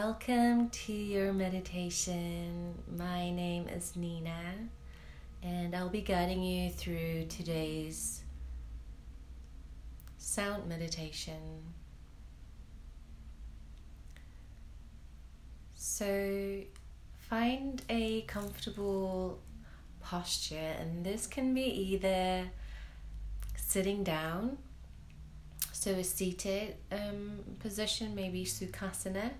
Welcome to your meditation. My name is Nina, and I'll be guiding you through today's sound meditation. So, find a comfortable posture, and this can be either sitting down, so a seated um, position, maybe Sukhasana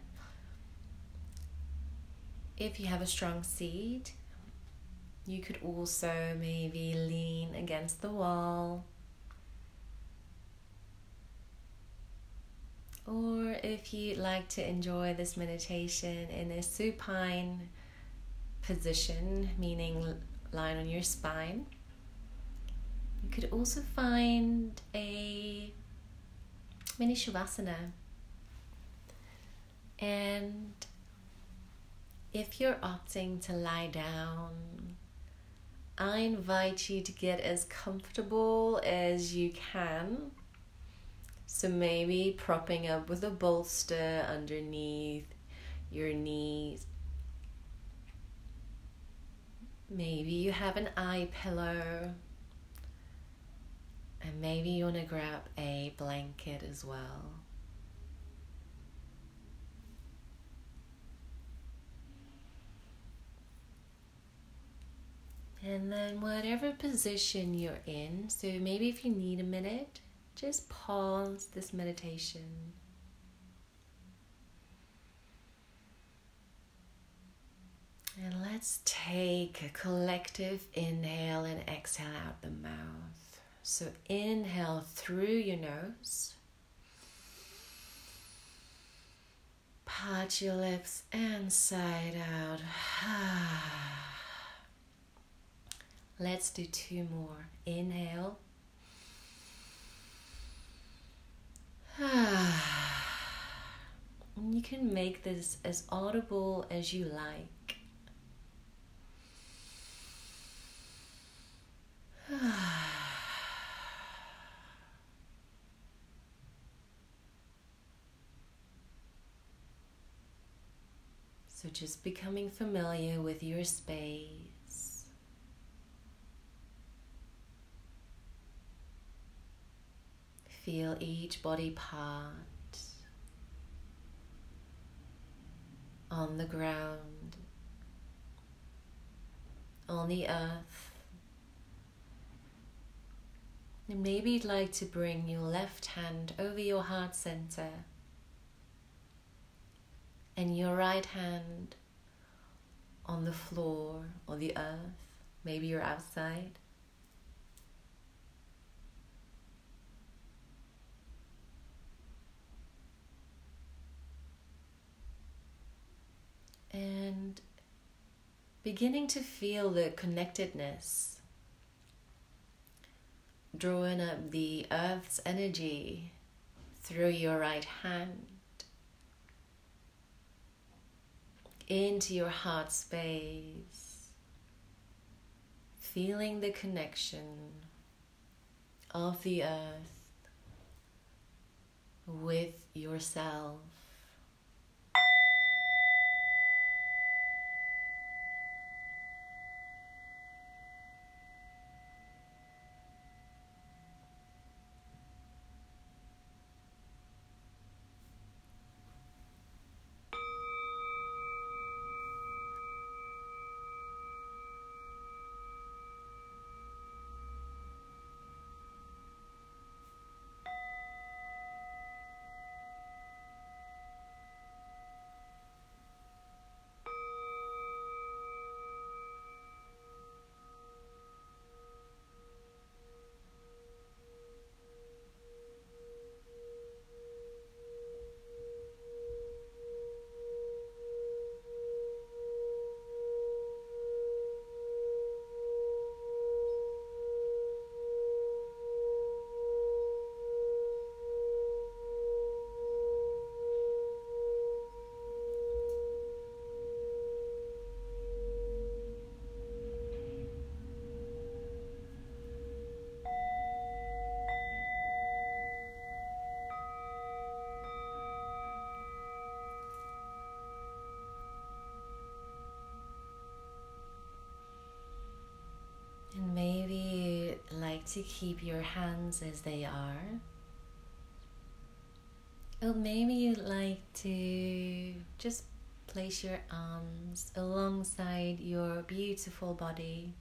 if you have a strong seat, you could also maybe lean against the wall. Or if you'd like to enjoy this meditation in a supine position, meaning lying on your spine, you could also find a mini shavasana. And if you're opting to lie down, I invite you to get as comfortable as you can. So maybe propping up with a bolster underneath your knees. Maybe you have an eye pillow. And maybe you want to grab a blanket as well. And then, whatever position you're in, so maybe if you need a minute, just pause this meditation. And let's take a collective inhale and exhale out the mouth. So, inhale through your nose. Part your lips and inside out. Ah. Let's do two more. Inhale. you can make this as audible as you like. So, just becoming familiar with your space. Feel each body part on the ground, on the earth. And maybe you'd like to bring your left hand over your heart center and your right hand on the floor or the earth. Maybe you're outside. And beginning to feel the connectedness, drawing up the earth's energy through your right hand into your heart space, feeling the connection of the earth with yourself. To keep your hands as they are. Or maybe you'd like to just place your arms alongside your beautiful body.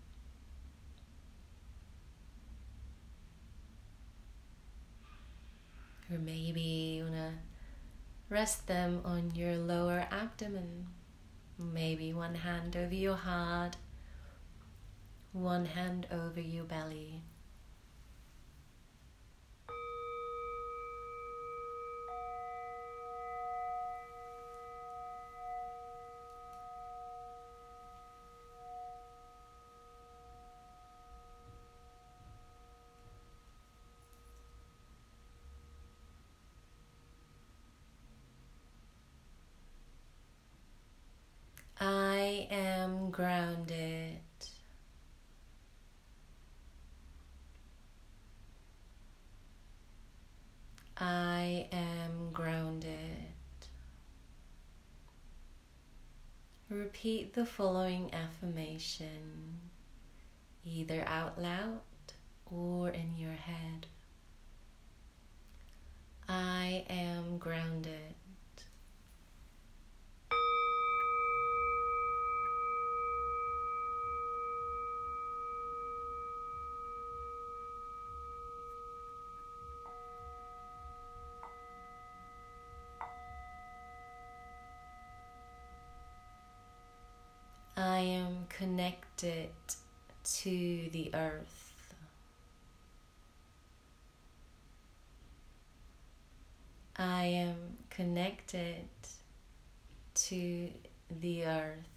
Or maybe you want to rest them on your lower abdomen. Maybe one hand over your heart, one hand over your belly. I am grounded. I am grounded. Repeat the following affirmation either out loud or in your head. I am grounded. I am connected to the earth. I am connected to the earth.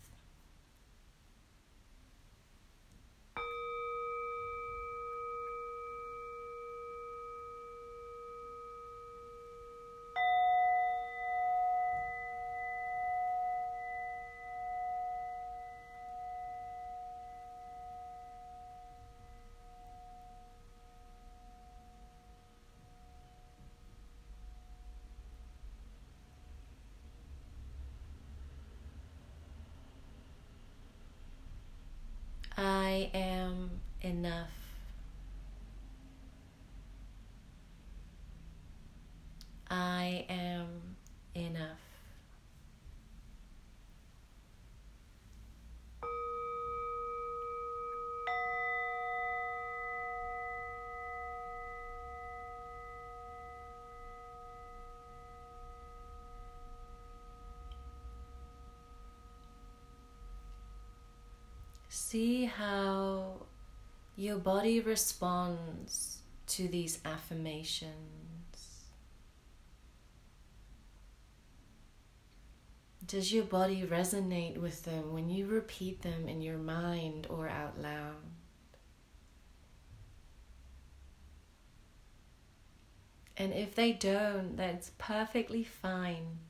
See how your body responds to these affirmations. Does your body resonate with them when you repeat them in your mind or out loud? And if they don't, that's perfectly fine.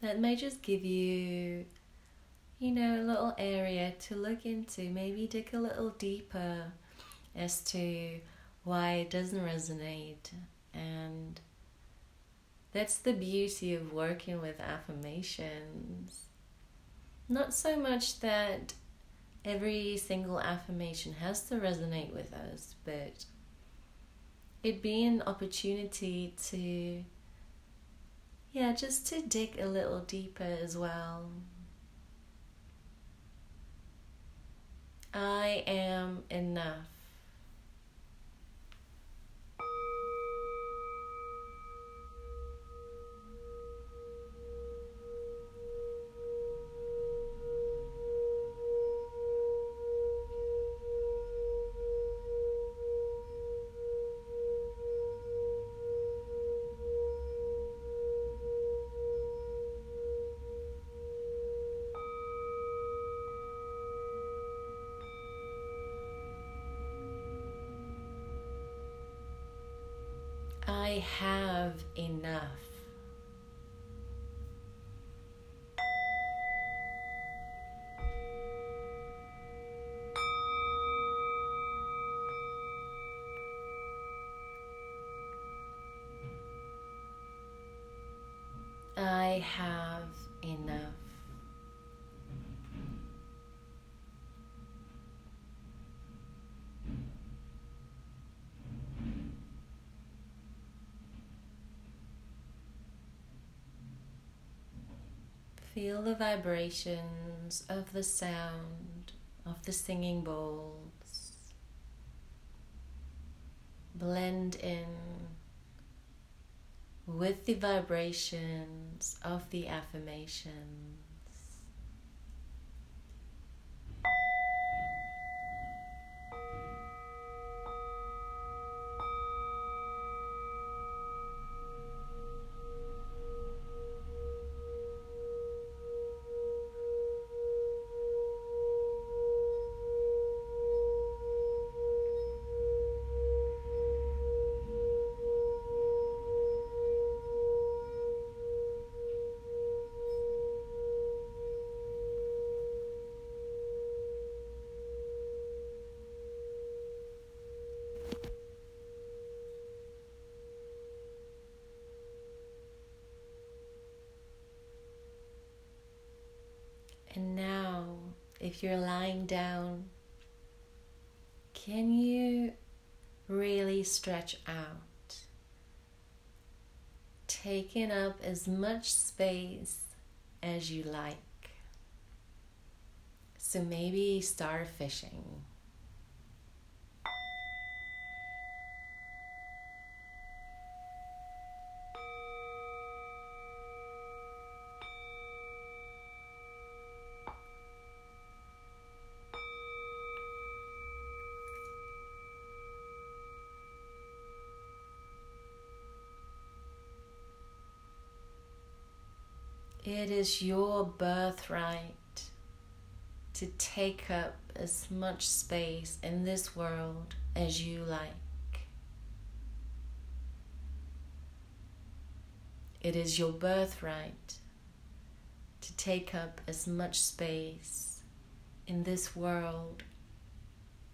That may just give you you know, a little area to look into. Maybe dig a little deeper as to why it doesn't resonate. And that's the beauty of working with affirmations. Not so much that every single affirmation has to resonate with us, but it be an opportunity to, yeah, just to dig a little deeper as well. I am enough. have enough. Feel the vibrations of the sound of the singing bowls blend in with the vibrations of the affirmations. If you're lying down, can you really stretch out? Taking up as much space as you like. So maybe start fishing. It is your birthright to take up as much space in this world as you like. It is your birthright to take up as much space in this world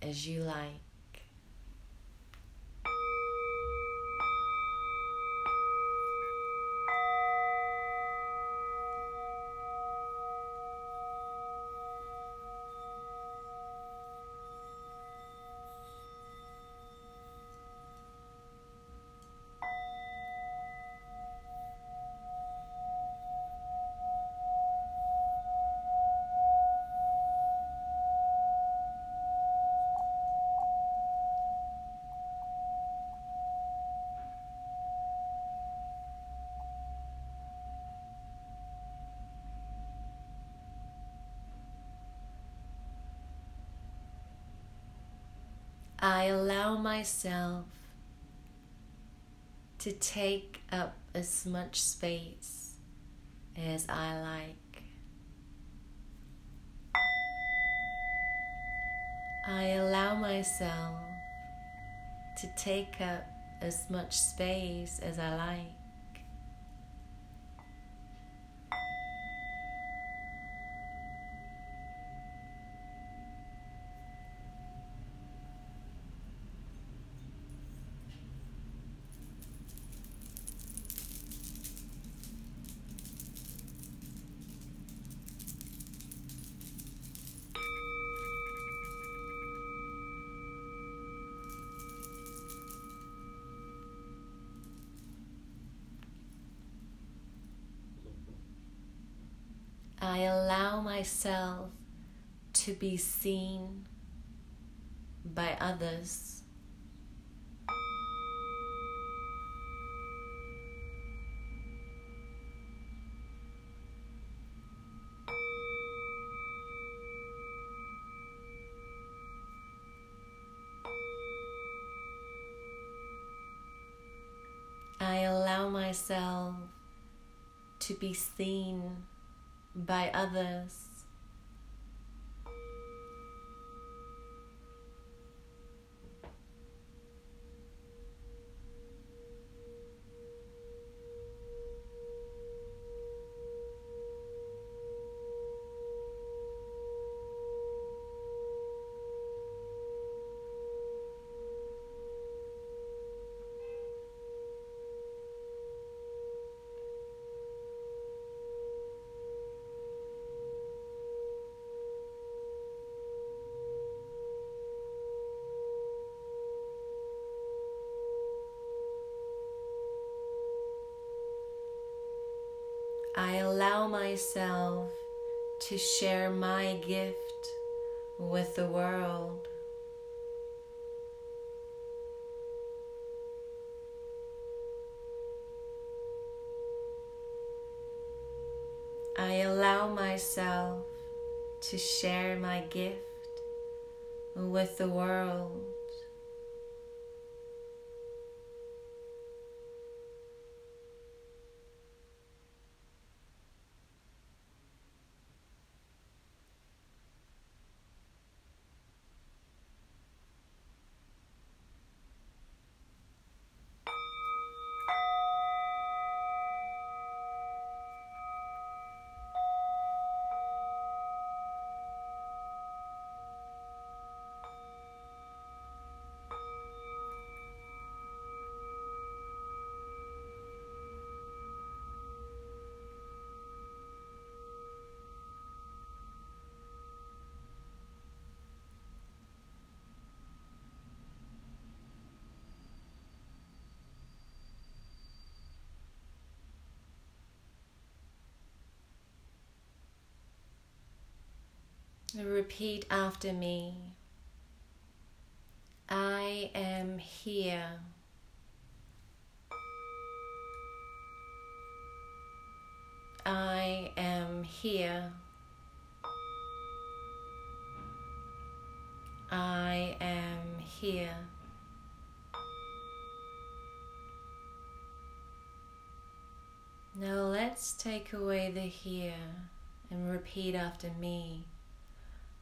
as you like. I allow myself to take up as much space as I like. I allow myself to take up as much space as I like. I allow myself to be seen by others. I allow myself to be seen by others. To share my gift with the world. I allow myself to share my gift with the world. Repeat after me. I am here. I am here. I am here. Now let's take away the here and repeat after me.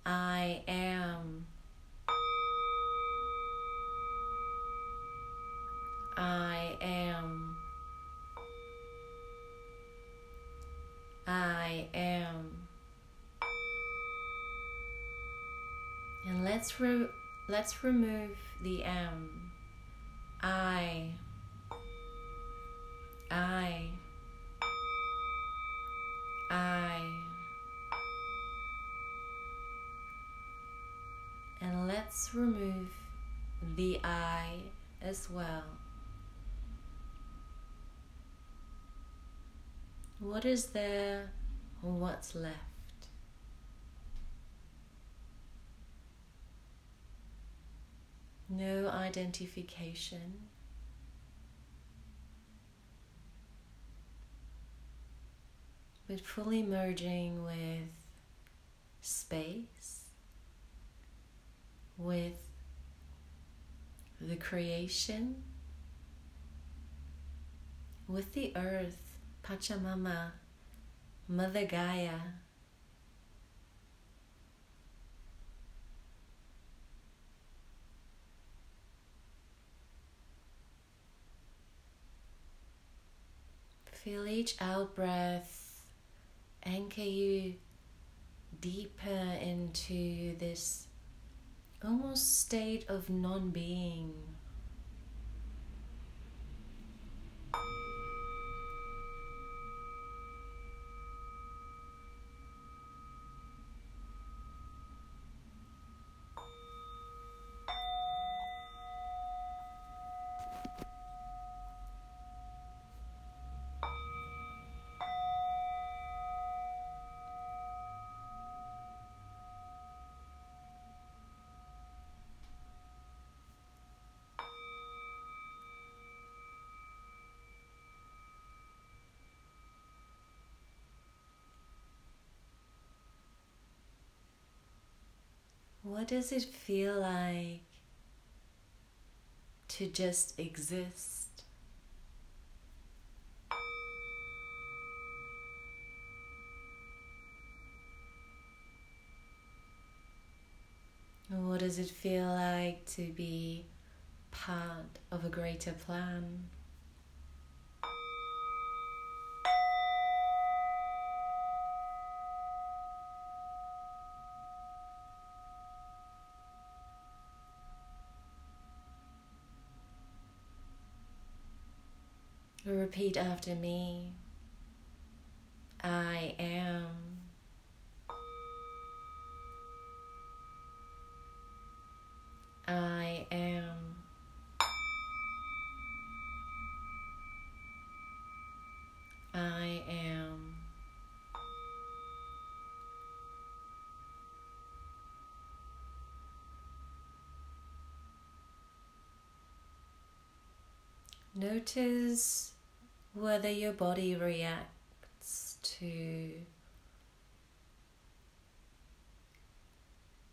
I am. I am. I am. And let's re- let's remove the am. I. I. I. And let's remove the I as well. What is there or what's left? No identification. But fully merging with space with the creation, with the earth, Pachamama, Mother Gaia. Feel each out breath anchor you deeper into this almost state of non being. What does it feel like to just exist? What does it feel like to be part of a greater plan? Repeat after me. I am. I am. I am. Notice whether your body reacts to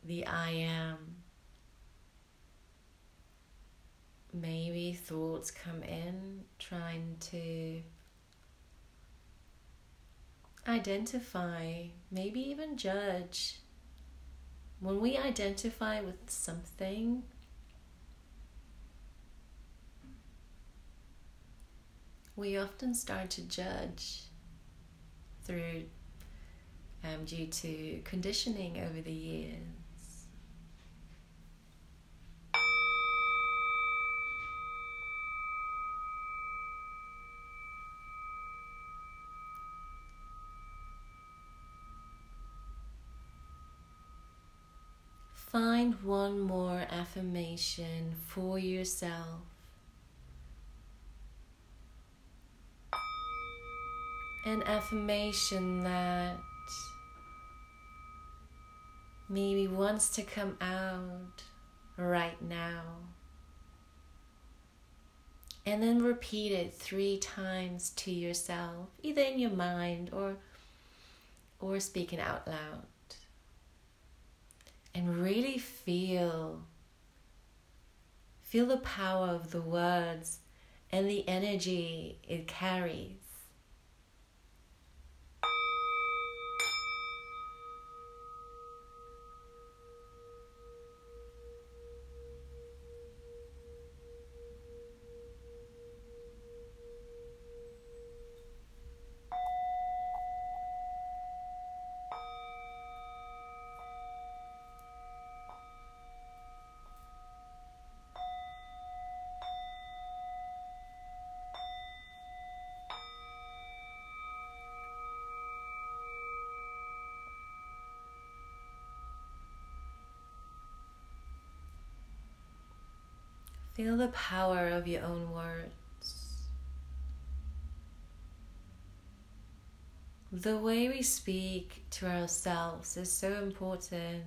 the I am. Maybe thoughts come in trying to identify, maybe even judge. When we identify with something, we often start to judge through um, due to conditioning over the years. Find one more affirmation for yourself. An affirmation that maybe wants to come out right now. And then repeat it three times to yourself, either in your mind or or speaking out loud and really feel feel the power of the words and the energy it carries Feel the power of your own words. The way we speak to ourselves is so important.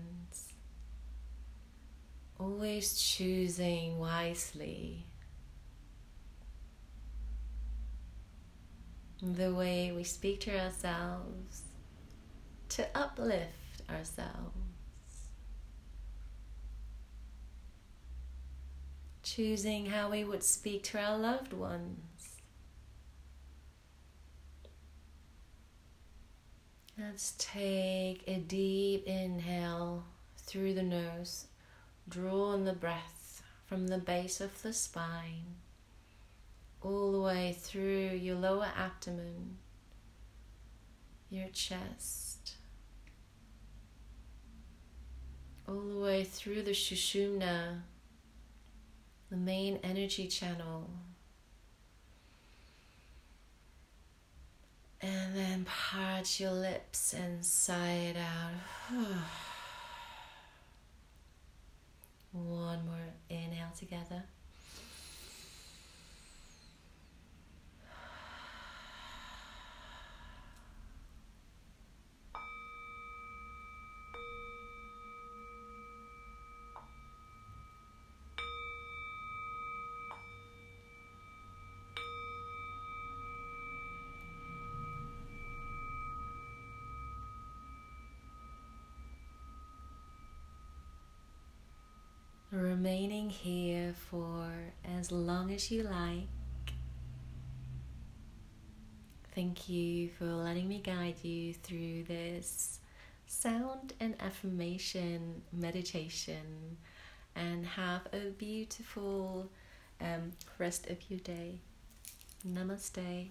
Always choosing wisely. The way we speak to ourselves to uplift ourselves. Choosing how we would speak to our loved ones. Let's take a deep inhale through the nose. Draw in the breath from the base of the spine all the way through your lower abdomen, your chest, all the way through the Sushumna the main energy channel. And then part your lips and sigh it out. One more inhale together. Remaining here for as long as you like. Thank you for letting me guide you through this sound and affirmation meditation and have a beautiful um, rest of your day. Namaste.